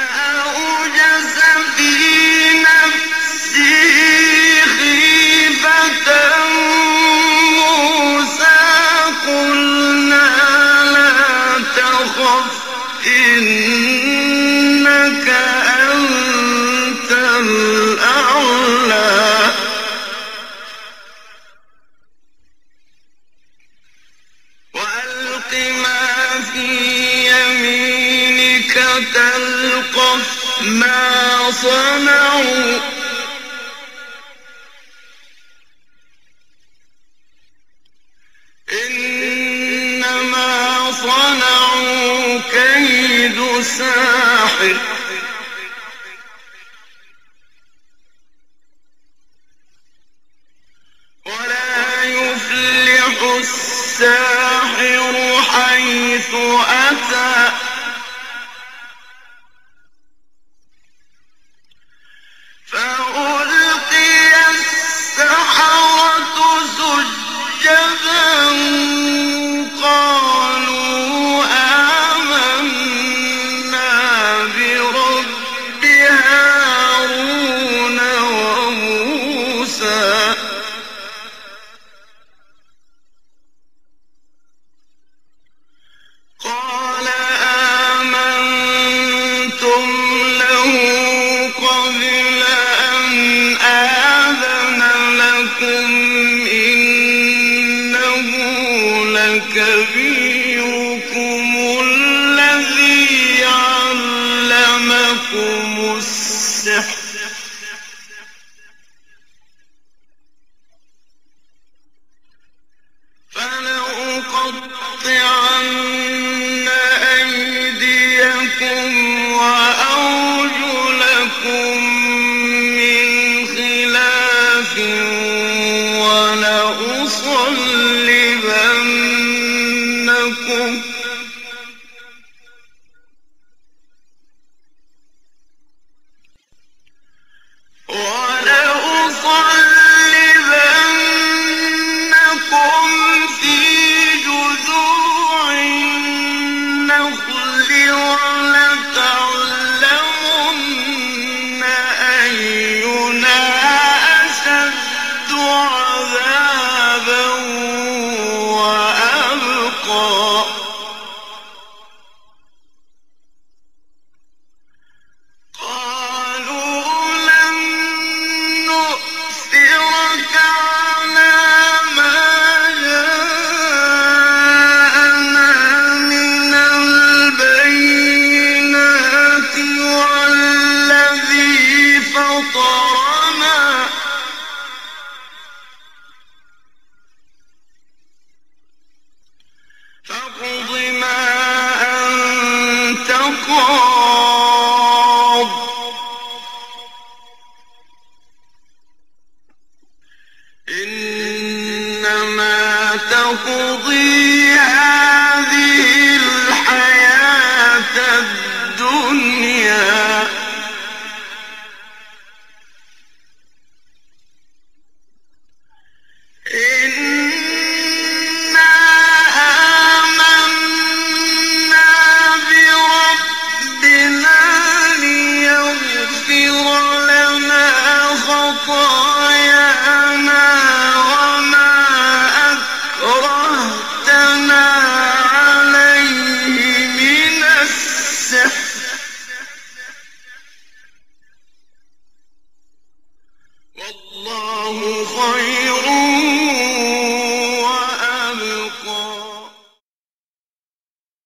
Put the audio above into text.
فأوجس في نفسه خيفة موسى قلنا لا تخف إنك في يمينك تلقف ما صنعوا. إنما صنعوا كيد ساحر. أتى لأقطعن أيديكم وأرجلكم من خلاف ولأصلن Oh,